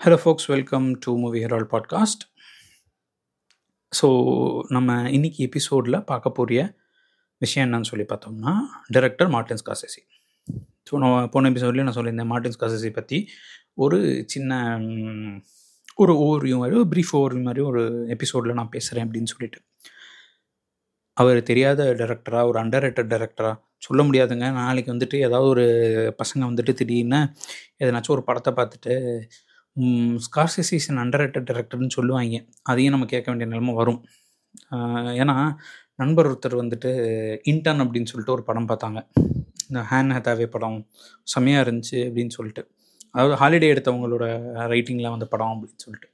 Hello folks welcome to movie Herald podcast so நம்ம இன்னைக்கு எபிசோடில் பார்க்க போகிற விஷயம் என்னன்னு சொல்லி பார்த்தோம்னா டைரக்டர் மார்டின்ஸ் காசேசி ஸோ நான் போன எபிசோட்லேயே நான் சொல்லியிருந்தேன் மார்டின்ஸ் காசேசி பற்றி ஒரு சின்ன ஒரு ஓவர்வியூ மாதிரி ஒரு ப்ரீஃப் ஓவர்வியூ மாதிரி ஒரு எபிசோடில் நான் பேசுகிறேன் அப்படின்னு சொல்லிட்டு. அவர் தெரியாத டைரக்டராக ஒரு அண்டர் ரேட்டட் டேரக்டராக சொல்ல முடியாதுங்க. நாளைக்கு வந்துட்டு ஏதாவது ஒரு பசங்க வந்துட்டு திடீர்னு எதனாச்சும் ஒரு படத்தை பார்த்துட்டு ஸ்கார்சிஸ் இஸ் அண்டர் ரேட்டட் டைரக்டர்னு சொல்லுவாங்க. அதையும் நம்ம கேட்க வேண்டிய நிலைமை வரும். ஏன்னா நண்பர் ஒருத்தர் வந்துட்டு இன்டர்ன் அப்படின்னு சொல்லிட்டு ஒரு படம் பார்த்தாங்க. இந்த ஹேன் ஹேதாவே படம் செம்மையாக இருந்துச்சு அப்படின்னு சொல்லிட்டு. அதாவது ஹாலிடே எடுத்தவங்களோட ரைட்டிங்கில் வந்த படம் அப்படின்னு சொல்லிட்டு.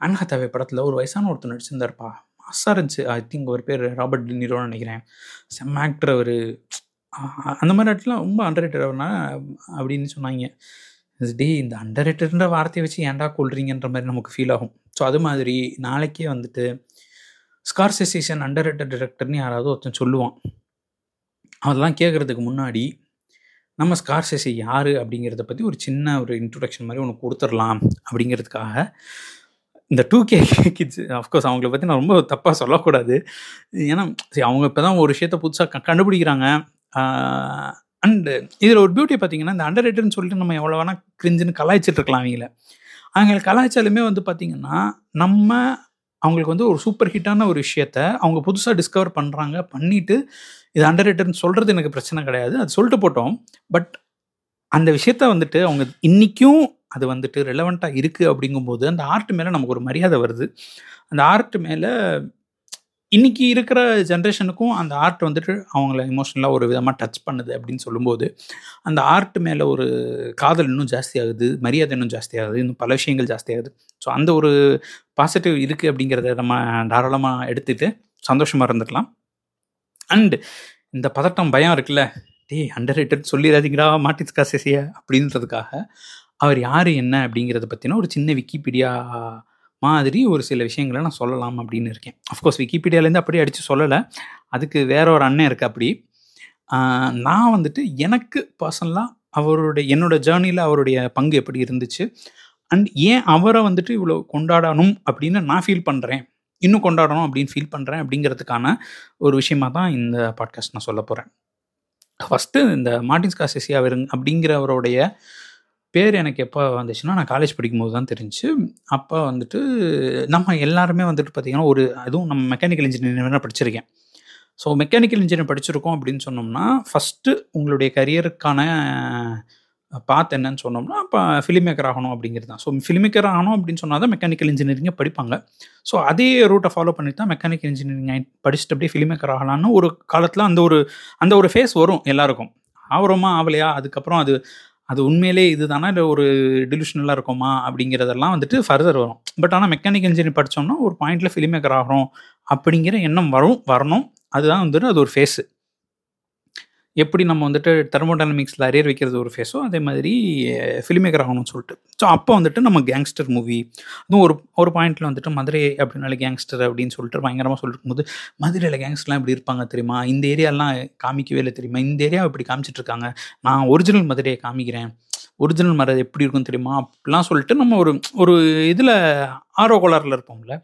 ஹேன் படத்தில் ஒரு வயசான ஒருத்தர் நடிச்சிருந்தாருப்பா. மாசாக இருந்துச்சு. ஐ திங்க் ஒரு பேர் ராபர்ட் டினிரோன்னு நினைக்கிறேன். செம்ம ஆக்டர் அவர். அந்த மாதிரி இடத்துல ரொம்ப அண்டர் ரேட்டட்னா அப்படின்னு சொன்னாங்க. டே இந்த அண்டர் ரேட்டட்ன்ற வார்த்தையை வச்சு ஏன்டா கொள்றீங்கன்ற மாதிரி நமக்கு ஃபீல் ஆகும். ஸோ அது மாதிரி நாளைக்கே வந்துட்டு ஸ்கார்செசேஷன் அண்டர் ரேட்டட் டிரெக்டர்னு யாராவது ஒருத்தன் சொல்லுவான். அதெல்லாம் கேட்குறதுக்கு முன்னாடி நம்ம ஸ்கார்செசி யார் அப்படிங்கிறத பற்றி ஒரு சின்ன ஒரு இன்ட்ரொடக்ஷன் மாதிரி ஒன்று கொடுத்துடலாம் அப்படிங்கிறதுக்காக இந்த டூ கே கிட்ஸ் அஃப்கோர்ஸ் அவங்கள பற்றி நான் ரொம்ப தப்பாக சொல்லக்கூடாது. ஏன்னா சரி அவங்க இப்போ தான் ஒரு விஷயத்த புதுசாக க கண்டுபிடிக்கிறாங்க. அண்டு இதில் ஒரு பியூட்டி பார்த்தீங்கன்னா இந்த அண்டர் ரேட்டட்னு சொல்லிட்டு நம்ம எவ்வளோ வேணால் கிரிஞ்சுன்னு கலாய்ச்சிட்டு இருக்கலாம் அவங்கள. அவங்க கலாய்ச்சாலுமே வந்து பார்த்திங்கன்னா நம்ம அவங்களுக்கு வந்து ஒரு சூப்பர் ஹிட்டான ஒரு விஷயத்த அவங்க புதுசாக டிஸ்கவர் பண்ணுறாங்க பண்ணிட்டு இது அண்டர் ரேட்டட்னு சொல்கிறது எனக்கு பிரச்சனை கிடையாது. அது சொல்லிட்டு போட்டோம். பட் அந்த விஷயத்த வந்துட்டு அவங்க இன்றைக்கும் அது வந்துட்டு ரெலவெண்ட்டாக இருக்குது அப்படிங்கும்போது அந்த ஆர்ட் மேலே நமக்கு ஒரு மரியாதை வருது. அந்த ஆர்ட் மேலே இன்றைக்கி இருக்கிற ஜென்ரேஷனுக்கும் அந்த ஆர்ட் வந்துட்டு அவங்கள இமோஷனலாக ஒரு விதமாக டச் பண்ணுது அப்படின்னு சொல்லும்போது அந்த ஆர்ட் மேலே ஒரு காதல் இன்னும் ஜாஸ்தியாகுது மரியாதை இன்னும் ஜாஸ்தியாகுது இன்னும் பல விஷயங்கள் ஜாஸ்தியாகுது ஸோ அந்த ஒரு பாசிட்டிவ் இருக்குது அப்படிங்கிறத நம்ம தாராளமாக எடுத்துட்டு சந்தோஷமாக இருந்துக்கலாம். அண்டு இந்த பதட்டம் பயம் இருக்குல்ல டேய் அண்டர் ரேட்டட் சொல்லிடாதீங்கடா மாட்டிஸ் காசேசிய அப்படின்றதுக்காக அவர் யார் என்ன அப்படிங்கிறத பற்றின ஒரு சின்ன விக்கிபீடியா மாதிரி ஒரு சில விஷயங்களை நான் சொல்லலாம் அப்படின்னு இருக்கேன். அஃப்கோர்ஸ் விக்கிபீடியாலேருந்து அப்படியே அடித்து சொல்லலை. அதுக்கு வேற ஒரு அண்ணன் இருக்குது அப்படி. நான் வந்துட்டு எனக்கு பர்சனலாக அவருடைய என்னோட ஜேர்னியில் அவருடைய பங்கு எப்படி இருந்துச்சு? அண்ட் ஏன் அவரை வந்துட்டு இவ்வளோ கொண்டாடணும் அப்படின்னு நான் ஃபீல் பண்ணுறேன் இன்னும் கொண்டாடணும் அப்படின்னு ஃபீல் பண்ணுறேன் அப்படிங்கிறதுக்கான ஒரு விஷயமா தான் இந்த பாட்காஸ்ட் நான் சொல்ல போகிறேன் ஃபஸ்ட்டு இந்த மார்டின் ஸ்காசெசி அவர் அப்படிங்கிறவருடைய பேர் எனக்கு எப்போ வந்துச்சுன்னா நான் காலேஜ் படிக்கும்போது தான் தெரிஞ்சு அப்போ வந்துட்டு நம்ம எல்லாருமே வந்துட்டு பார்த்திங்கன்னா ஒரு அதுவும் நம்ம மெக்கானிக்கல் இன்ஜினியரிங் படிச்சிருக்கேன். ஸோ மெக்கானிக்கல் இன்ஜினியர் படிச்சிருக்கோம் அப்படின்னு சொன்னோம்னா ஃபஸ்ட்டு உங்களுடைய கரியருக்கான பாத் என்னன்னு சொன்னோம்னா அப்போ ஃபிலிம் மேக்கர் ஆகணும் அப்படிங்கிறது தான். ஸோ ஃபிலிம் மேக்கர் ஆகணும் அப்படின்னு சொன்னால் தான் மெக்கானிக்கல் இன்ஜினியரிங்கை படிப்பாங்க. ஸோ அதே ரூட்டை ஃபாலோ பண்ணி தான் மெக்கானிக்கல் இன்ஜினியரிங் படிச்சுட்டு அப்படியே ஃபிலிம் மேக்கர் ஆகலான்னு ஒரு காலத்தில் அந்த ஒரு அந்த ஒரு ஃபேஸ் வரும் எல்லாருக்கும். ஆவரமா ஆகலையா அதுக்கப்புறம் அது அது உண்மையிலே இதுதானா? இல்லை ஒரு டிலிஷனலாக இருக்குமா? அப்படிங்கிறதெல்லாம் வந்துட்டு ஃபர்தர் வரும். பட் ஆனால் மெக்கானிக் இன்ஜினியர் படித்தோம்னா ஒரு பாயிண்டில் ஃபிலிம் மேக்கர் ஆகிறோம் அப்படிங்கிற எண்ணம் வரும் வரணும். அதுதான் வந்துட்டு அது ஒரு ஃபேஸு எப்படி நம்ம வந்துட்டு தெர்மோடைனமிக்ஸில் அரியர் வைக்கிறது ஒரு ஃபேஸோ அதே மாதிரி ஃபிலிம் மேக்கர் ஆகணும்னு சொல்லிட்டு. ஸோ அப்போ வந்துட்டு நம்ம கேங்ஸ்டர் மூவி அதுவும் ஒரு ஒரு பாயிண்ட்டில் வந்துட்டு மதுரை அப்படின்னாலே கேங்ஸ்டர் அப்படின்னு சொல்லிட்டு பயங்கரமாக சொல்லிட்டு போது மதுரையில் கேங்ஸ்டர்லாம் இப்படி இருப்பாங்க தெரியுமா? இந்த ஏரியாலாம் காமிக்கவே இல்லை தெரியுமா? இந்த ஏரியாவை இப்படி காமிச்சிட்ருக்காங்க நான் ஒரிஜினல் மதுரையை காமிக்கிறேன். ஒரிஜினல் மரம் எப்படி இருக்கும் தெரியுமா? அப்படிலாம் சொல்லிட்டு நம்ம ஒரு ஒரு இதில் ஆர்வ கோளாறில் இருப்போம்ல.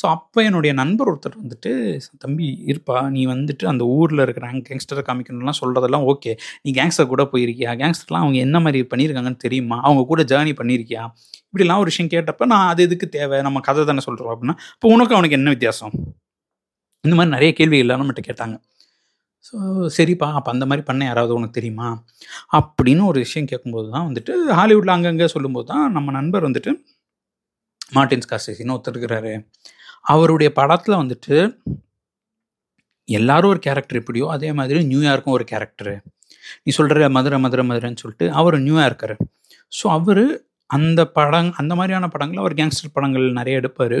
ஸோ அப்போ என்னுடைய நண்பர் ஒருத்தர் வந்துட்டு தம்பி இருப்பா. நீ வந்துட்டு அந்த ஊரில் இருக்கிற கேங்ஸ்டரை காமிக்கணும்லாம் சொல்கிறதெல்லாம் ஓகே நீ கேங்ஸ்டர் கூட போயிருக்கியா? கேங்ஸ்டர்லாம் அவங்க என்ன மாதிரி பண்ணியிருக்காங்கன்னு தெரியுமா? அவங்க கூட ஜேர்னி பண்ணியிருக்கியா? இப்படிலாம் ஒரு விஷயம் கேட்டப்ப நான் அது எதுக்கு தேவை? நம்ம கதை தானே சொல்கிறோம் அப்படின்னா இப்போ உனக்கு அவனுக்கு என்ன வித்தியாசம்? இந்த மாதிரி நிறைய கேள்விகள்லாம் நம்மகிட்ட கேட்டாங்க. ஸோ சரிப்பா அப்போ அந்த மாதிரி பண்ண யாராவது உனக்கு தெரியுமா? அப்படின்னு ஒரு விஷயம் கேட்கும்போது தான் வந்துட்டு ஹாலிவுட்டில் அங்கங்கே சொல்லும்போது தான் நம்ம நண்பர் வந்துட்டு மார்டின் ஸ்கார்சின்னு ஒருத்தர் இருக்கிறாரு. அவருடைய படத்தில் வந்துட்டு எல்லாரும் ஒரு கேரக்டர் எப்படியோ அதே மாதிரி நியூயார்க்கும் ஒரு கேரக்டரு நீ சொல்கிற மதுரை மதுரை மதுரைன்னு சொல்லிட்டு அவர் நியூயார்க்கர் ஸோ அவர் அந்த படம் அந்த மாதிரியான படங்கள் அவர் கேங்ஸ்டர் படங்கள் நிறைய எடுப்பார்.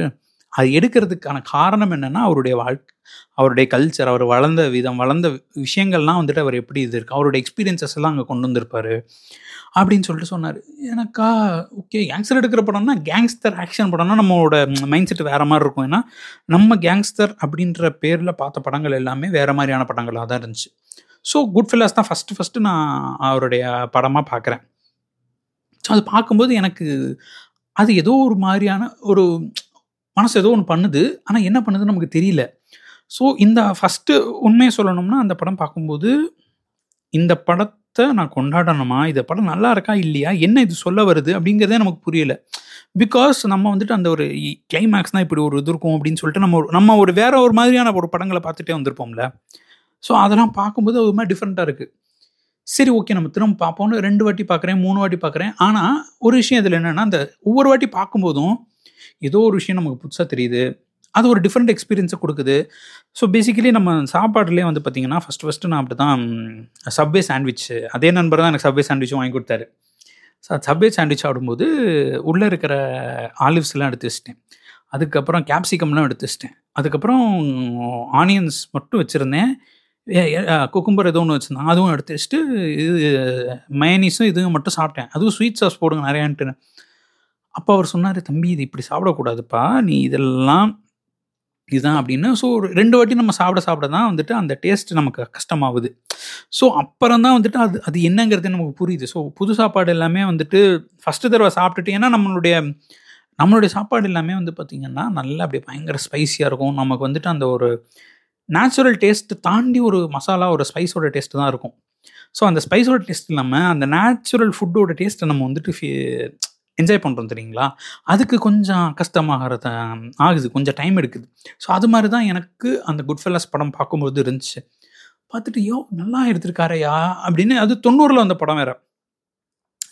அது எடுக்கிறதுக்கான காரணம் என்னென்னா அவருடைய வாழ்க்கை அவருடைய கல்ச்சர் அவர் வளர்ந்த விதம் வளர்ந்த விஷயங்கள்லாம் வந்துட்டு அவர் எப்படி இது இருக்குது அவருடைய எக்ஸ்பீரியன்சஸ் எல்லாம் அங்கே கொண்டு வந்திருப்பார் அப்படின்னு சொல்லிட்டு சொன்னார். எனக்கா ஓகே கேங்ஸ்டர் எடுக்கிற படம்னா கேங்ஸ்டர் ஆக்ஷன் படம்னா நம்மளோட மைண்ட் செட் வேறு மாதிரி இருக்கும். ஏன்னா நம்ம கேங்ஸ்டர் அப்படின்ற பேரில் பார்த்த படங்கள் எல்லாமே வேறு மாதிரியான படங்களாக தான் இருந்துச்சு. ஸோ குட் ஃபில்லாஸ் தான் ஃபஸ்ட்டு ஃபஸ்ட்டு நான் அவருடைய படமாக பார்க்குறேன். ஸோ அது பார்க்கும்போது எனக்கு அது ஏதோ ஒரு மாதிரியான ஒரு மனசு ஏதோ ஒன்று பண்ணுது ஆனால் என்ன பண்ணுதுன்னு நமக்கு தெரியல. ஸோ இந்த ஃபஸ்ட்டு உண்மையை சொல்லணும்னா அந்த படம் பார்க்கும்போது இந்த படத்தை நான் கொண்டாடணுமா? இந்த படம் நல்லா இருக்கா? இல்லையா? என்ன இது சொல்ல வருது? அப்படிங்கிறதே நமக்கு புரியல. பிகாஸ் நம்ம வந்துட்டு அந்த ஒரு கிளைமேக்ஸ்னால் இப்படி ஒரு இது இருக்கும் அப்படின்னு சொல்லிட்டு நம்ம ஒரு நம்ம ஒரு வேற ஒரு மாதிரியான ஒரு படங்களை பார்த்துட்டே வந்திருப்போம்ல. ஸோ அதெல்லாம் பார்க்கும்போது ஒரு மாதிரி டிஃப்ரெண்ட்டாக இருக்குது சரி ஓகே நம்ம திரும்ப பார்ப்போம்னு ரெண்டு வாட்டி பார்க்குறேன் மூணு வாட்டி பார்க்குறேன். ஆனால் ஒரு விஷயம் இதில் என்னென்னா அந்த ஒவ்வொரு வாட்டி பார்க்கும்போதும் ஏதோ ஒரு விஷயம் நமக்கு புதுசாக தெரியுது. அது ஒரு டிஃப்ரெண்ட் எக்ஸ்பீரியன்ஸை கொடுக்குது. ஸோ பேசிக்கலி நம்ம சாப்பாடுலேயே வந்து பார்த்திங்கன்னா ஃபஸ்ட்டு ஃபஸ்ட்டு நான் அப்படி தான் சப்வே சாண்ட்விச் அதே நண்பர் தான் எனக்கு சப்வே சாண்ட்விச்சும் வாங்கி கொடுத்தாரு. ஸோ சப்வே சாண்ட்விச் ஆடும்போது உள்ளே இருக்கிற ஆலிவ்ஸ்லாம் எடுத்து வச்சிட்டேன். அதுக்கப்புறம் கேப்சிகம்லாம் எடுத்து வச்சிட்டேன். அதுக்கப்புறம் ஆனியன்ஸ் மட்டும் வச்சுருந்தேன். குக்கும்பர் ஏதோ ஒன்று வச்சுருந்தேன். அதுவும் எடுத்து வச்சுட்டு இது மயனீஸும் இதுவும் மட்டும் சாப்பிட்டேன். அதுவும் ஸ்வீட் சாஸ் போடுங்க நிறையான்ட்டு. அப்போ அவர் சொன்னார் தம்பி இது இப்படி சாப்பிடக்கூடாதுப்பா. நீ இதெல்லாம் இதுதான் அப்படின்னு ஸோ ஒரு ரெண்டு வாட்டி நம்ம சாப்பிட சாப்பிட தான் வந்துட்டு அந்த டேஸ்ட் நமக்கு கஷ்டமாகுது. ஸோ அப்புறம் தான் வந்துட்டு அது அது என்னங்கிறது நமக்கு புரியுது. ஸோ புது சாப்பாடு எல்லாமே வந்துட்டு ஃபஸ்ட்டு தடவை சாப்பிட்டுட்டு ஏன்னா நம்மளுடைய நம்மளுடைய சாப்பாடு எல்லாமே வந்து பார்த்திங்கன்னா நல்லா அப்படியே பயங்கர ஸ்பைஸியாக இருக்கும். நமக்கு வந்துட்டு அந்த ஒரு நேச்சுரல் டேஸ்ட்டு தாண்டி ஒரு மசாலா ஒரு ஸ்பைஸோட டேஸ்ட்டு தான் இருக்கும். ஸோ அந்த ஸ்பைஸோட டேஸ்ட் இல்லாமல் அந்த நேச்சுரல் ஃபுட்டோட டேஸ்ட்டை நம்ம வந்துட்டு என்ஜாய் பண்ணுறோம் தெரியுங்களா? அதுக்கு கொஞ்சம் கஷ்டமாகிறது ஆகுது. கொஞ்சம் டைம் எடுக்குது. ஸோ அது மாதிரி தான் எனக்கு அந்த குட் ஃபெல்லஸ் படம் பார்க்கும்போது இருந்துச்சு. பார்த்துட்டு யோ நல்லா எடுத்திருக்காரையா அப்படின்னு அது தொண்ணூறில் வந்த படம் வேறு.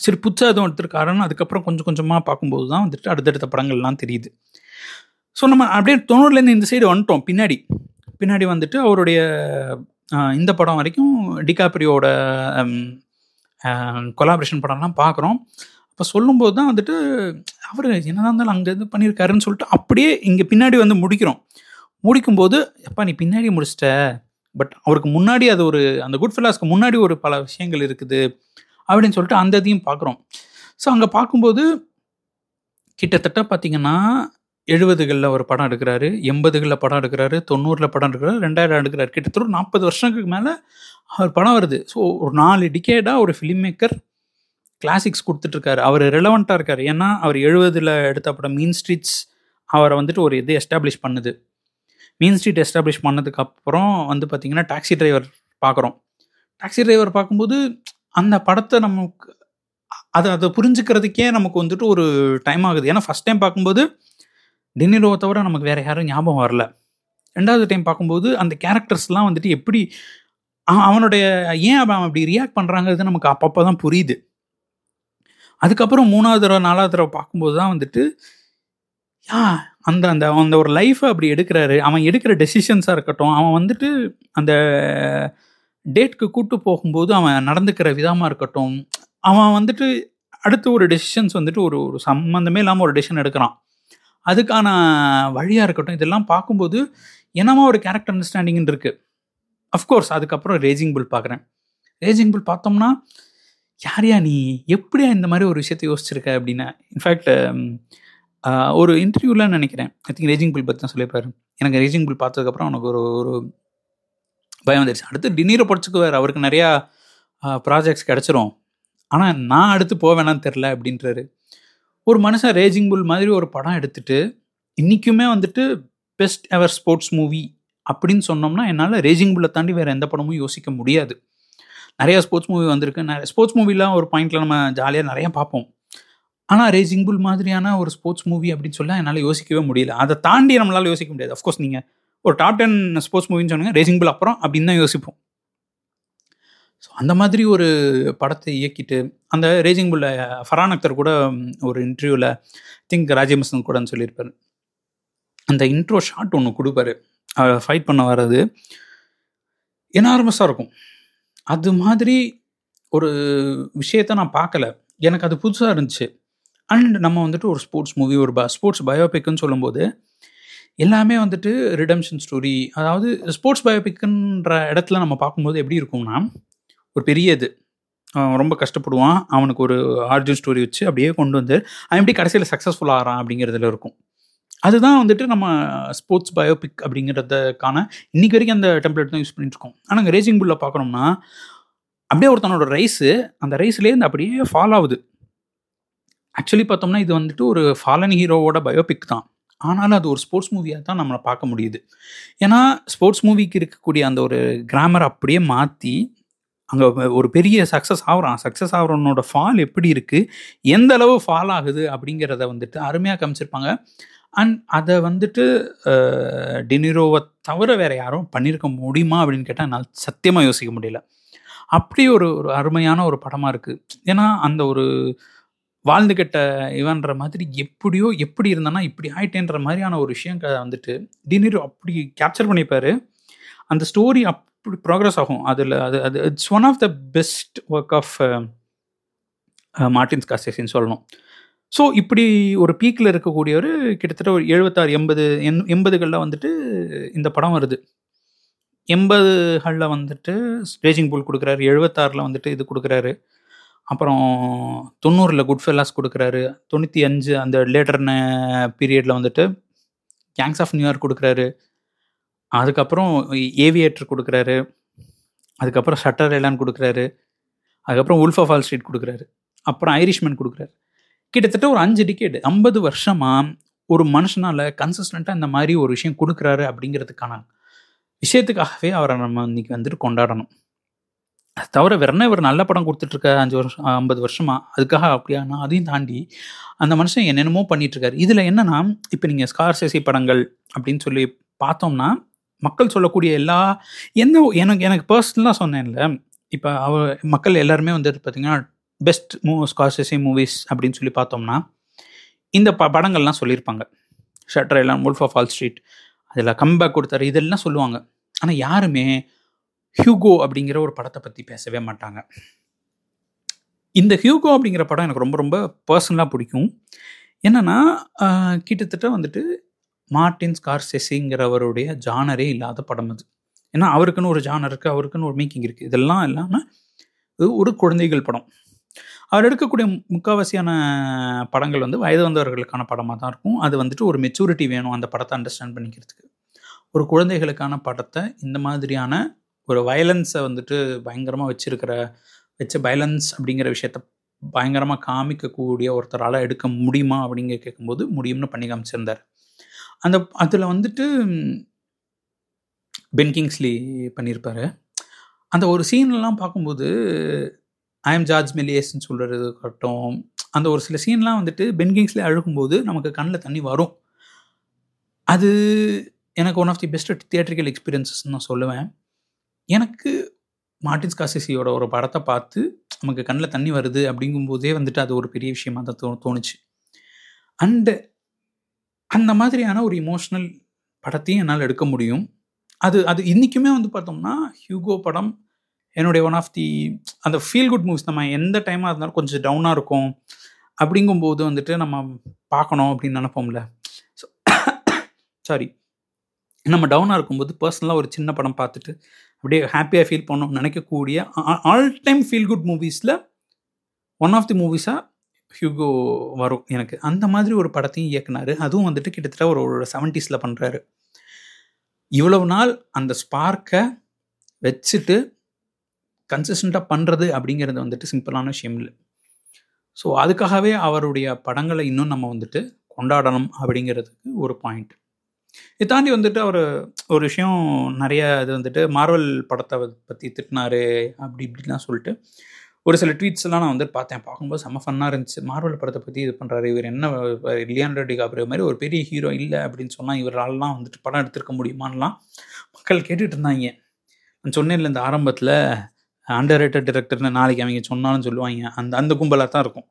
சரி புதுசாக எதுவும் எடுத்திருக்காருன்னு அதுக்கப்புறம் கொஞ்சம் கொஞ்சமாக பார்க்கும்போது தான் வந்துட்டு அடுத்தடுத்த படங்கள்லாம் தெரியுது. ஸோ நம்ம அப்படியே தொண்ணூறுலேருந்து இந்த சைடு வந்துட்டோம். பின்னாடி. பின்னாடி வந்துட்டு அவருடைய இந்த படம் வரைக்கும் டிகாப்ரியோட கொலாபரேஷன் படம்லாம் பார்க்குறோம். அப்போ சொல்லும்போது தான் வந்துட்டு அவர் என்னதான் இருந்தாலும் அங்கே இது பண்ணியிருக்காருன்னு சொல்லிட்டு அப்படியே இங்கே பின்னாடி வந்து முடிக்கிறோம். முடிக்கும்போது எப்பா நீ பின்னாடி முடிச்சிட்ட. பட் அவருக்கு முன்னாடி அது ஒரு அந்த குட் ஃபிலாஸ்க்கு முன்னாடி ஒரு பல விஷயங்கள் இருக்குது. அப்படின்னு சொல்லிட்டு அந்த இதையும் பார்க்குறோம். ஸோ அங்கே பார்க்கும்போது கிட்டத்தட்ட பார்த்தீங்கன்னா எழுபதுகளில் ஒரு படம் எடுக்கிறாரு எண்பதுகளில் படம் எடுக்கிறாரு தொண்ணூறில் படம் எடுக்கிறாரு ரெண்டாயிரம் எடுக்கிறாரு. கிட்டத்தட்ட ஒரு நாற்பது வருஷத்துக்கு மேலே அவர் படம் வருது. ஸோ ஒரு நாலு டிகேடாக ஒரு ஃபிலிம் மேக்கர் கிளாசிக்ஸ் கொடுத்துட்ருக்காரு. அவர் ரிலவெண்ட்டாக இருக்கார். ஏன்னா அவர் எழுபதில் எடுத்த படம் மீன் ஸ்ட்ரீட்ஸ் அவரை வந்துட்டு ஒரு இது எஸ்டாப்ளிஷ் பண்ணுது. மீன் ஸ்ட்ரீட் எஸ்டாப்ளிஷ் பண்ணதுக்கப்புறம் வந்து பார்த்திங்கன்னா டாக்ஸி டிரைவர் பார்க்குறோம் டாக்ஸி டிரைவர் பார்க்கும்போது அந்த படத்தை நமக்கு அதை அதை புரிஞ்சுக்கிறதுக்கே நமக்கு வந்துட்டு ஒரு டைம் ஆகுது. ஏன்னா ஃபஸ்ட் டைம் பார்க்கும்போது டினிரோவை தவிர நமக்கு வேறு யாரும் ஞாபகம் வரல. ரெண்டாவது டைம் பார்க்கும்போது அந்த கேரக்டர்ஸ்லாம் வந்துட்டு எப்படி அவனுடைய ஏன் அவன் அப்படி ரியாக்ட் பண்ணுறாங்கிறது நமக்கு அப்பப்போ தான் புரியுது. அதுக்கப்புறம் மூணாவது தடவை நாலாவது தடவை பார்க்கும்போது தான் வந்துட்டு யா அந்த அந்த அந்த ஒரு லைஃப்பை அப்படி எடுக்கிறாரு. அவன் எடுக்கிற டெசிஷன்ஸாக இருக்கட்டும் அவன் வந்துட்டு அந்த டேட்க்கு கூட்டு போகும்போது அவன் நடந்துக்கிற விதமாக இருக்கட்டும் அவன் வந்துட்டு அடுத்து ஒரு டெசிஷன்ஸ் வந்துட்டு ஒரு ஒரு சம்மந்தமே இல்லாமல் ஒரு டெசிஷன் எடுக்கிறான். அதுக்கான வழியாக இருக்கட்டும் இதெல்லாம் பார்க்கும்போது என்னமா ஒரு கேரக்டர் அண்டர்ஸ்டாண்டிங்னு இருக்குது அஃப்கோர்ஸ் அதுக்கப்புறம் ரேஜிங் புல் பார்க்குறேன். ரேஜிங் புல் பார்த்தோம்னா யாரையா நீ? எப்படியா இந்த மாதிரி ஒரு விஷயத்த யோசிச்சிருக்க அப்படின்னா இன்ஃபேக்ட் um, ஒரு இன்டர்வியூலாம் நினைக்கிறேன். ஐ திங்க் ரேஜிங் புல் பற்றி தான் சொல்லியிருப்பாரு. எனக்கு ரேஜிங் புல் பார்த்ததுக்கப்புறம் அவனுக்கு ஒரு ஒரு பயம் வந்துருச்சு. அடுத்து டின்னீரை படிச்சுக்குவார் அவருக்கு நிறையா ப்ராஜெக்ட்ஸ் கிடச்சிரும். ஆனால் நான் அடுத்து போவேணான்னு தெரில அப்படின்றாரு. ஒரு மனுஷன் ரேஜிங் புல் மாதிரி ஒரு படம் எடுத்துட்டு இன்றைக்குமே வந்துட்டு பெஸ்ட் எவர் ஸ்போர்ட்ஸ் மூவி அப்படின்னு சொன்னோம்னா என்னால் ரேஜிங் புல்லை தாண்டி வேறு எந்த படமும் யோசிக்க முடியாது. நிறைய ஸ்போர்ட்ஸ் மூவி வந்திருக்கு. நிறைய ஸ்போர்ட்ஸ் மூவிலாம் ஒரு பாயிண்ட்டில் நம்ம ஜாலியாக நிறைய பார்ப்போம். ஆனால் ரேசிங் புல் மாதிரியான ஒரு ஸ்போர்ட்ஸ் மூவி அப்படின்னு சொல்ல என்னால் யோசிக்கவே முடியல. அதை தாண்டி நம்மளால் யோசிக்க முடியாது. அஃப்கோர்ஸ் நீங்கள் ஒரு டாப் டென் ஸ்போர்ட்ஸ் மூவின்னு சொன்னீங்க ரேசிங் புல் அப்புறம் அப்படின்னு தான் யோசிப்போம். ஸோ அந்த மாதிரி ஒரு படத்தை இயக்கிட்டு அந்த ரேசிங் புல்ல ஃபரான் அக்தர் கூட ஒரு இன்டர்வியூவில் திங்க் ராஜேமசன் கூடன்னு சொல்லியிருப்பார். அந்த இன்ட்ரோ ஷாட் ஒன்று கொடுப்பாரு. ஃபைட் பண்ண வர்றது எனார்மஸாக இருக்கும். அது மாதிரி ஒரு விஷயத்த நான் பார்க்கல. எனக்கு அது புதுசாக இருந்துச்சு. அண்ட் நம்ம வந்துட்டு ஒரு ஸ்போர்ட்ஸ் மூவி ஒரு ப ஸ்போர்ட்ஸ் பயோபிக்னு சொல்லும்போது எல்லாமே வந்துட்டு ரிடம்ஷன் ஸ்டோரி அதாவது ஸ்போர்ட்ஸ் பயோபிக்குன்ற இடத்துல நம்ம பார்க்கும்போது எப்படி இருக்கும்னா ஒரு பெரிய இது. ரொம்ப கஷ்டப்படுவான். அவனுக்கு ஒரு ஆர்ஜின் ஸ்டோரி வச்சு அப்படியே கொண்டு வந்து அவன் எப்படி கடைசியில் சக்ஸஸ்ஃபுல் ஆகிறான் அப்படிங்கிறதுல இருக்கும். அதுதான் வந்துட்டு நம்ம ஸ்போர்ட்ஸ் பயோபிக் அப்படிங்கிறதுக்கான இன்றைக்கி வரைக்கும் அந்த டெம்ப்ளேட் தான் யூஸ் பண்ணிட்டுருக்கோம். ஆனால் அங்கே ரேசிங் புல்லில் பார்க்குறோம்னா அப்படியே ஒருத்தனோட ரைஸு அந்த ரைஸ்லேருந்து அப்படியே ஃபால் ஆகுது. ஆக்சுவலி பார்த்தோம்னா இது வந்துட்டு ஒரு ஃபாலன் ஹீரோவோட பயோபிக் தான். ஆனாலும் அது ஒரு ஸ்போர்ட்ஸ் மூவியாக தான் நம்மளை பார்க்க முடியுது. ஏன்னா ஸ்போர்ட்ஸ் மூவிக்கு இருக்கக்கூடிய அந்த ஒரு கிராமர் அப்படியே மாற்றி அங்கே ஒரு பெரிய சக்ஸஸ் ஆகுறான். சக்ஸஸ் ஆகிறவனோட ஃபால் எப்படி இருக்குது எந்த அளவு ஃபால் ஆகுது அப்படிங்கிறத வந்துட்டு அருமையாக காமிச்சிருப்பாங்க. அண்ட் அதை வந்துட்டு டினிரோவை தவிர வேறு யாரும் பண்ணியிருக்க முடியுமா அப்படின்னு கேட்டால் என்னால் சத்தியமாக யோசிக்க முடியல. அப்படி ஒரு ஒரு அருமையான ஒரு படமாக இருக்குது ஏன்னா அந்த ஒரு வாழ்ந்து கெட்ட இவன்ற மாதிரி எப்படியோ எப்படி இருந்தானா இப்படி ஆயிட்டேன்ற மாதிரியான ஒரு விஷயம் வந்துட்டு டினிரோ அப்படி கேப்சர் பண்ணிப்பார். அந்த ஸ்டோரி அப்படி ப்ராக்ரஸ் ஆகும். அதில் அது அது it's one of the best work of Martin காசேசின்னு சொல்லணும். ஸோ இப்படி ஒரு பீக்கில் இருக்கக்கூடியவர் கிட்டத்தட்ட ஒரு எழுபத்தாறு எண்பது எண் எண்பதுகளில் வந்துட்டு இந்த படம் வருது. எண்பதுகளில் வந்துட்டு ஸ்டேஜிங் பூல் கொடுக்குறாரு எழுபத்தாறில் வந்துட்டு இது கொடுக்குறாரு. அப்புறம் தொண்ணூறில் குட் ஃபெல்லாஸ் கொடுக்குறாரு தொண்ணூற்றி அஞ்சு அந்த லேட்டர்ன பீரியடில் வந்துட்டு கேங்ஸ் ஆஃப் நியூயார்க் கொடுக்குறாரு. அதுக்கப்புறம் ஏவியேட்டர் கொடுக்குறாரு. அதுக்கப்புறம் ஷட்டர் எலான் கொடுக்குறாரு. அதுக்கப்புறம் உல்ஃப் ஆஃப் ஆல் ஸ்ட்ரீட் கொடுக்குறாரு. அப்புறம் ஐரிஷ்மேன் கொடுக்குறாரு. கிட்டத்தட்ட ஒரு அஞ்சு டிக்கெட் ஐம்பது வருஷமாக ஒரு மனுஷனால் கன்சிஸ்டண்ட்டாக இந்த மாதிரி ஒரு விஷயம் கொடுக்குறாரு அப்படிங்கிறதுக்கான விஷயத்துக்காகவே அவரை நம்ம இன்னைக்கு வந்துட்டு கொண்டாடணும். அது தவிர வேற என்ன இவர் நல்ல படம் கொடுத்துட்ருக்க அஞ்சு வருஷம் ஐம்பது வருஷமா? அதுக்காக அப்படியானா அதையும் தாண்டி அந்த மனுஷன் என்னென்னமோ பண்ணிகிட்ருக்காரு இதில் என்னென்னா இப்போ நீங்கள் ஸ்கார்சேசி படங்கள் அப்படின்னு சொல்லி பார்த்தோம்னா மக்கள் சொல்லக்கூடிய எல்லா என்ன எனக்கு எனக்கு பர்சனலாக சொன்னேன்ல இப்போ அவ மக்கள் எல்லாருமே வந்துட்டு பார்த்திங்கன்னா பெஸ்ட் மூ ஸ்கார்சேசி மூவிஸ் அப்படின்னு சொல்லி பார்த்தோம்னா இந்த ப படங்கள்லாம் சொல்லியிருப்பாங்க. ஷட்டர் எல்லாம் வுல்ஃப் ஆஃப் ஆல் ஸ்ட்ரீட் அதில் கம்பேக் கொடுத்தாரு இதெல்லாம் சொல்லுவாங்க. ஆனால் யாருமே ஹியூகோ அப்படிங்கிற ஒரு படத்தை பற்றி பேசவே மாட்டாங்க. இந்த ஹியூகோ அப்படிங்கிற படம் எனக்கு ரொம்ப ரொம்ப பர்சனலாக பிடிக்கும். என்னென்னா கிட்டத்தட்ட வந்துட்டு மார்டின் ஸ்கார்செசிங்கிறவருடைய ஜானரே இல்லாத படம் அது. ஏன்னா அவருக்குன்னு ஒரு ஜானர் இருக்குது அவருக்குன்னு ஒரு மேக்கிங் இருக்குது இதெல்லாம் இல்லாமல் ஒரு குழந்தைகள் படம். அவர் எடுக்கக்கூடிய முக்கால்வாசியான படங்கள் வந்து வயது வந்தவர்களுக்கான படமாக தான் இருக்கும். அது வந்துட்டு ஒரு மெச்சூரிட்டி வேணும் அந்த படத்தை அண்டர்ஸ்டாண்ட் பண்ணிக்கிறதுக்கு. ஒரு குழந்தைகளுக்கான படத்தை இந்த மாதிரியான ஒரு வயலன்ஸை வந்துட்டு பயங்கரமாக வச்சுருக்கிற வச்ச வயலன்ஸ் அப்படிங்கிற விஷயத்த பயங்கரமாக காமிக்கக்கூடிய ஒருத்தரால் எடுக்க முடியுமா அப்படிங்கிற கேட்கும்போது முடியும்னு பண்ணி காமிச்சிருந்தார். அந்த அதில் வந்துட்டு பென் கிங்ஸ்லி பண்ணியிருப்பார் அந்த ஒரு சீன்லாம் பார்க்கும்போது ஐ எம் ஜார்ஜ் மெலியஸ்ன்னு சொல்கிறது இருக்கட்டும். அந்த ஒரு சில சீன்லாம் வந்துட்டு பென் அழுகும்போது நமக்கு கண்ணில் தண்ணி வரும். அது எனக்கு one of the best theatrical experiences நான் சொல்லுவேன். எனக்கு மார்டின்ஸ் காசிசியோட ஒரு படத்தை பார்த்து நமக்கு கண்ணில் தண்ணி வருது அப்படிங்கும்போதே வந்துட்டு அது ஒரு பெரிய விஷயமா தான் தோ தோணுச்சு. அண்டு அந்த மாதிரியான ஒரு இமோஷ்னல் படத்தையும் என்னால் எடுக்க முடியும். அது அது இன்றைக்குமே வந்து பார்த்தோம்னா ஹியூகோ படம் என்னுடைய ஒன் ஆஃப் தி அந்த ஃபீல் குட் மூவிஸ் நம்ம எந்த டைமாக இருந்தாலும் கொஞ்சம் டவுனாக இருக்கும். அப்படிங்கும்போது வந்துட்டு நம்ம பார்க்கணும் அப்படின்னு நினப்போம்ல. ஸோ சாரி நம்ம டவுனாக இருக்கும்போது பர்சனலாக ஒரு சின்ன படம் பார்த்துட்டு அப்படியே ஹாப்பியாக ஃபீல் பண்ணோம் நினைக்கக்கூடிய ஆல் டைம் ஃபீல் குட் மூவிஸில் ஒன் ஆஃப் தி மூவிஸாக ஹியூகோ வரும் எனக்கு. அந்த மாதிரி ஒரு படத்தையும் இயக்குனார். அதுவும் வந்துட்டு கிட்டத்தட்ட ஒரு ஒரு செவன்ட்டீஸில் பண்ணுறாரு இவ்வளவு நாள் அந்த ஸ்பார்க்கை வச்சுட்டு கன்சிஸ்டண்ட்டாக பண்ணுறது அப்படிங்கிறது வந்துட்டு சிம்பிளான விஷயம் இல்லை. ஸோ அதுக்காகவே அவருடைய படங்களை இன்னும் நம்ம வந்துட்டு கொண்டாடணும் அப்படிங்கிறதுக்கு ஒரு பாயிண்ட் இதை தாண்டி வந்துட்டு அவர் ஒரு விஷயம் நிறைய இது வந்துட்டு மார்வல் படத்தை பற்றி திட்டினாரு அப்படி இப்படிலாம் சொல்லிட்டு ஒரு சில ட்வீட்ஸ் எல்லாம் நான் வந்துட்டு பார்த்தேன். பார்க்கும்போது செம்ம ஃபன்னாக இருந்துச்சு. மார்வல் படத்தை பற்றி இது பண்ணுறாரு இவர் என்ன லியாண்டோ டிகாப்ரியோ மாதிரி ஒரு பெரிய ஹீரோ இல்லை அப்படின்னு சொன்னால் இவராலலாம் வந்துட்டு படம் எடுத்திருக்க முடியுமான்லாம் மக்கள் கேட்டுட்டு இருந்தாங்க. நான் இல்லை இந்த ஆரம்பத்தில் அண்டர் ரேட்டட் டிரெக்டர்னு நாளைக்கு அவங்க சொன்னாலும் சொல்லுவாங்க. அந்த அந்த கும்பலாக தான் இருக்கும்.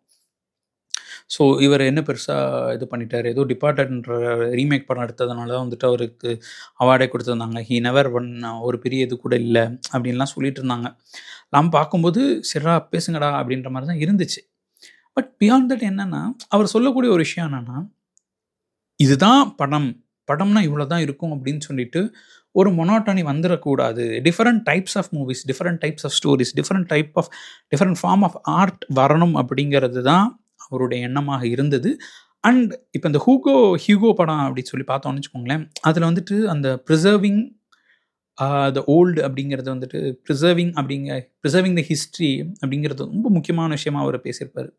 ஸோ இவர் என்ன பெருசாக இது பண்ணிட்டார்? ஏதோ டிபார்ட்டன்ற ரீமேக் படம் எடுத்ததுனால தான் வந்துட்டு அவருக்கு அவார்டே கொடுத்துருந்தாங்க. ஹீ நெவர் ஒன் ஒரு பெரிய இது கூட இல்லை அப்படின்லாம் சொல்லிட்டு இருந்தாங்க. நாம் பார்க்கும்போது சிறா பேசுங்கடா அப்படின்ற மாதிரி தான் இருந்துச்சு. பட் பியாண்ட் தட் என்னென்னா அவர் சொல்லக்கூடிய ஒரு விஷயம் என்னென்னா இதுதான் படம். படம்னா இவ்வளோ தான் இருக்கும் அப்படின்னு சொல்லிட்டு ஒரு மொனோட்டனி வந்துடக்கூடாது different types of movies different types of stories different type of different form of art வரணும் அப்படிங்கிறது தான் அவருடைய எண்ணமாக இருந்தது. அண்ட் இப்போ இந்த ஹூகோ ஹியூகோ படம் அப்படின்னு சொல்லி பார்த்தோம்னு வச்சுக்கோங்களேன் அதில் வந்துட்டு அந்த ப்ரிசர்விங் த ஓல்டு அப்படிங்கிறது வந்துட்டு ப்ரிசர்விங் அப்படிங்க ப்ரிசர்விங் த ஹிஸ்ட்ரி அப்படிங்கிறது ரொம்ப முக்கியமான விஷயமாக அவர் பேசியிருப்பார்.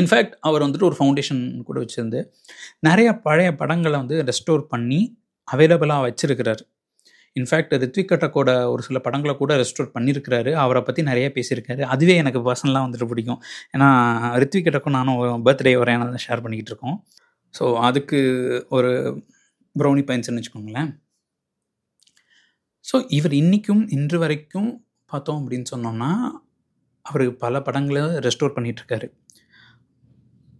இன்ஃபேக்ட் அவர் வந்துட்டு ஒரு ஃபவுண்டேஷன் கூட வச்சுருந்து நிறைய பழைய படங்களை வந்து ரெஸ்டோர் பண்ணி அவைலபிளாக வச்சுருக்கிறார். இன்ஃபேக்ட் ரித்விக் கட்டக்கோட ஒரு சில படங்களை கூட ரெஸ்டோர் பண்ணியிருக்கிறாரு அவரை பற்றி நிறைய பேசியிருக்காரு. அதுவே எனக்கு பர்சனலாக வந்துட்டு பிடிக்கும். ஏன்னா ரித்விக் கட்டக்கும் நானும் பர்த்டே வரையான ஷேர் பண்ணிக்கிட்டு இருக்கோம். ஸோ அதுக்கு ஒரு ப்ரௌனி பைன்ஸ்னு வச்சுக்கோங்களேன். ஸோ இவர் இன்றைக்கும் இன்று வரைக்கும் பார்த்தோம் அப்படின்னு சொன்னோம்னா அவர் பல படங்களை ரெஸ்டோர் பண்ணிகிட்ருக்காரு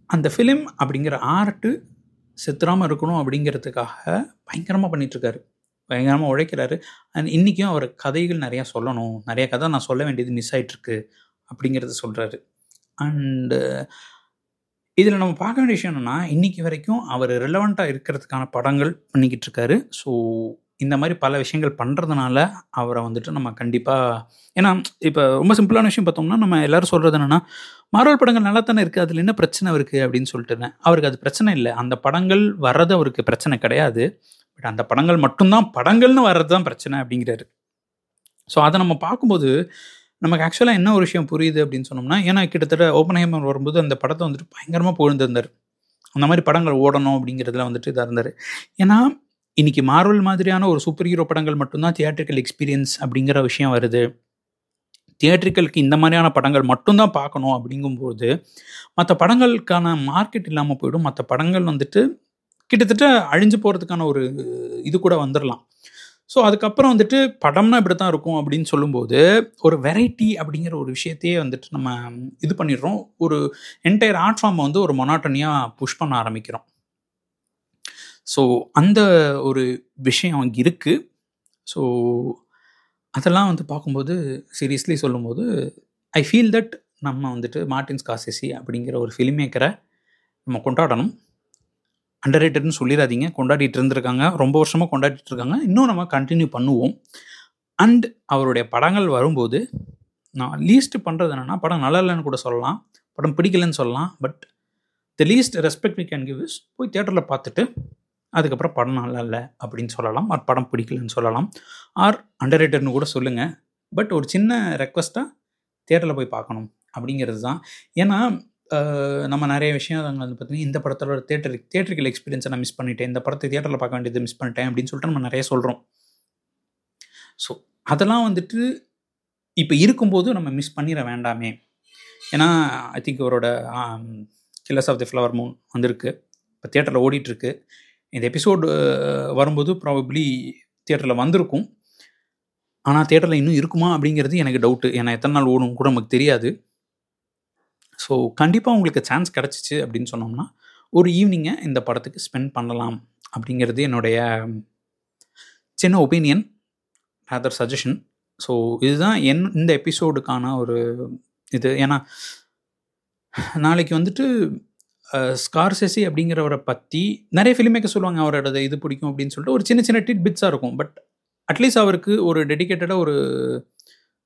அந்த ஃபிலிம் அப்படிங்கிற ஆர்ட்டு செத்துறாமல் இருக்கணும் அப்படிங்கிறதுக்காக பயங்கரமாக பண்ணிகிட்ருக்காரு பயங்கரமாக உழைக்கிறாரு. அண்ட் இன்றைக்கும் அவர் கதைகள் நிறையா சொல்லணும். நிறையா கதை நான் சொல்ல வேண்டியது மிஸ் ஆகிட்டுருக்கு அப்படிங்கிறத சொல்கிறாரு அண்டு இதில் நம்ம பார்க்க வேண்டிய விஷயம் என்னென்னா இன்றைக்கி வரைக்கும் அவர் ரிலவெண்ட்டாக இருக்கிறதுக்கான படங்கள் பண்ணிக்கிட்டு இருக்காரு ஸோ இந்த மாதிரி பல விஷயங்கள் பண்ணுறதுனால அவரை வந்துட்டு நம்ம கண்டிப்பாக ஏன்னா இப்போ ரொம்ப சிம்பிளான விஷயம் பார்த்தோம்னா நம்ம எல்லோரும் சொல்கிறது என்னென்னா மார்வல் படங்கள் நல்லா தானே இருக்குது அதில் என்ன பிரச்சனை இருக்குது அப்படின்னு சொல்லிட்டு அவருக்கு அது பிரச்சனை இல்லை. அந்த படங்கள் வர்றது அவருக்கு பிரச்சனை கிடையாது. பட் அந்த படங்கள் மட்டும்தான் படங்கள்னு வர்றது தான் பிரச்சனை அப்படிங்கிறாரு. ஸோ அதை நம்ம பார்க்கும்போது நமக்கு ஆக்சுவலாக என்ன ஒரு விஷயம் புரியுது அப்படின்னு சொன்னோம்னா ஏன்னா கிட்டத்தட்ட ஓப்பன் ஹேமர் வரும்போது அந்த படத்தை வந்துட்டு பயங்கரமாக புகழ்ந்திருந்தார். அந்த மாதிரி படங்கள் ஓடணும் அப்படிங்கிறதுல வந்துட்டு இதாக இருந்தார். ஏன்னா இன்னைக்கு மார்வல் மாதிரியான ஒரு சூப்பர் ஹீரோ படங்கள் மட்டும்தான் தியேட்ரிக்கல் எக்ஸ்பீரியன்ஸ் அப்படிங்கிற விஷயம் வருது. தியேட்ரிக்கலுக்கு இந்த மாதிரியான படங்கள் மட்டும்தான் பார்க்கணும் அப்படிங்கும்போது மற்ற படங்களுக்கான மார்க்கெட் இல்லாமல் போயிடும். மற்ற படங்கள் வந்துட்டு கிட்டத்தட்ட அழிஞ்சு போகிறதுக்கான ஒரு இது கூட வந்துடலாம் ஸோ அதுக்கப்புறம் வந்துட்டு படம்னா இப்படி தான் இருக்கும் அப்படின்னு சொல்லும்போது ஒரு வெரைட்டி அப்படிங்கிற ஒரு விஷயத்தையே வந்துட்டு நம்ம இது பண்ணிடுறோம். ஒரு என்டையர் ஆர்ட் ஃபார்மை வந்து ஒரு மொனாட்டனியாக புஷ் பண்ண ஆரம்பிக்கிறோம். ஸோ அந்த ஒரு விஷயம் அங்கே இருக்குது ஸோ அதெல்லாம் வந்து பார்க்கும்போது சீரியஸ்லி சொல்லும்போது ஐ ஃபீல் தட் நம்ம வந்துட்டு மார்டின்ஸ் காசேசி அப்படிங்கிற ஒரு ஃபிலிம் மேக்கரை நம்ம கொண்டாடணும். அண்டர் ரேட்டட்னு சொல்லிடாதீங்க. கொண்டாடிட்டு இருந்திருக்காங்க. ரொம்ப வருஷமாக கொண்டாடிட்டு இருக்காங்க. இன்னும் நம்ம கண்டினியூ பண்ணுவோம். அண்ட் அவருடைய படங்கள் வரும்போது நான் லீஸ்ட் பண்ணுறது என்னென்னா படம் நல்லா இல்லைன்னு கூட சொல்லலாம். படம் பிடிக்கலன்னு சொல்லலாம். But the least respect we can give is போய் தேட்டரில் பார்த்துட்டு அதுக்கப்புறம் படம் நல்லா இல்லை அப்படின்னு சொல்லலாம். ஆர் படம் பிடிக்கலன்னு சொல்லலாம். ஆர் அண்டர் ரேட்டட்னு கூட சொல்லுங்கள் பட் ஒரு சின்ன ரெக்வஸ்ட்டாக தேட்டரில் போய் பார்க்கணும் அப்படிங்கிறது தான். ஏன்னா நம்ம நிறைய விஷயம் வந்து பார்த்தீங்கன்னா இந்த படத்தோட தேட்டர் தேட்டரிக்கல் எக்ஸ்பீரியன்ஸை நான் மிஸ் பண்ணிட்டேன். இந்த படத்தை தேட்டரில் பார்க்க வேண்டியது மிஸ் பண்ணிட்டேன் அப்படின்னு சொல்லிட்டு நம்ம நிறைய சொல்கிறோம் ஸோ அதெல்லாம் வந்துட்டு இப்போ இருக்கும்போது நம்ம மிஸ் பண்ணிட வேண்டாமே. ஏன்னா ஐ திங்க் அவரோட Killers of the Flower Moon வந்திருக்கு. இப்போ தேட்டரில் ஓடிட்டுருக்கு இந்த எபிசோடு வரும்போது ப்ராபப்ளி தியேட்டரில் வந்திருக்கும். ஆனால் தேட்டரில் இன்னும் இருக்குமா அப்படிங்கிறது எனக்கு டவுட்டு ஏன்னா எத்தனை நாள் ஓடும் கூட நமக்கு தெரியாது. ஸோ கண்டிப்பாக உங்களுக்கு சான்ஸ் கிடச்சிச்சு அப்படின்னு சொன்னோம்னா ஒரு ஈவினிங்கை இந்த படத்துக்கு ஸ்பெண்ட் பண்ணலாம் அப்படிங்கிறது என்னுடைய சின்ன ஒப்பீனியன் அதர் சஜஷன் ஸோ இதுதான் என் இந்த எபிசோடுக்கான ஒரு இது. ஏன்னா நாளைக்கு வந்துட்டு ஸ்கார்செசி அப்படிங்கிறவரை பற்றி நிறைய ஃபிலிமேக்கர் சொல்லுவாங்க அவரோட இது பிடிக்கும் அப்படின்னு சொல்லிட்டு. ஒரு சின்ன சின்ன டிட் பிட்ஸாக இருக்கும். பட் அட்லீஸ்ட் அவருக்கு ஒரு டெடிக்கேட்டடாக ஒரு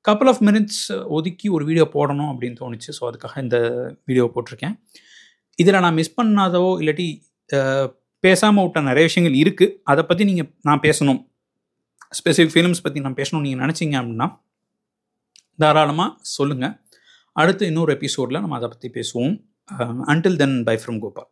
கப்பல் ஆஃப் மினிட்ஸ் ஒதுக்கி ஒரு வீடியோ போடணும் அப்படின்னு தோணுச்சு. ஸோ அதுக்காக இந்த வீடியோ போட்டிருக்கேன். இதில் நான் மிஸ் பண்ணாதோ இல்லாட்டி பேசாமல் விட்ட நிறைய விஷயங்கள் இருக்குது அதை பற்றி நீங்கள் நான் பேசணும். ஸ்பெசிஃபிக் ஃபிலிம்ஸ் பற்றி நான் பேசணும் நீங்கள் நினச்சிங்க அப்படின்னா தாராளமாக சொல்லுங்கள் அடுத்து இன்னொரு எபிசோடில் நம்ம அதை பற்றி பேசுவோம். Until then bye from Gopal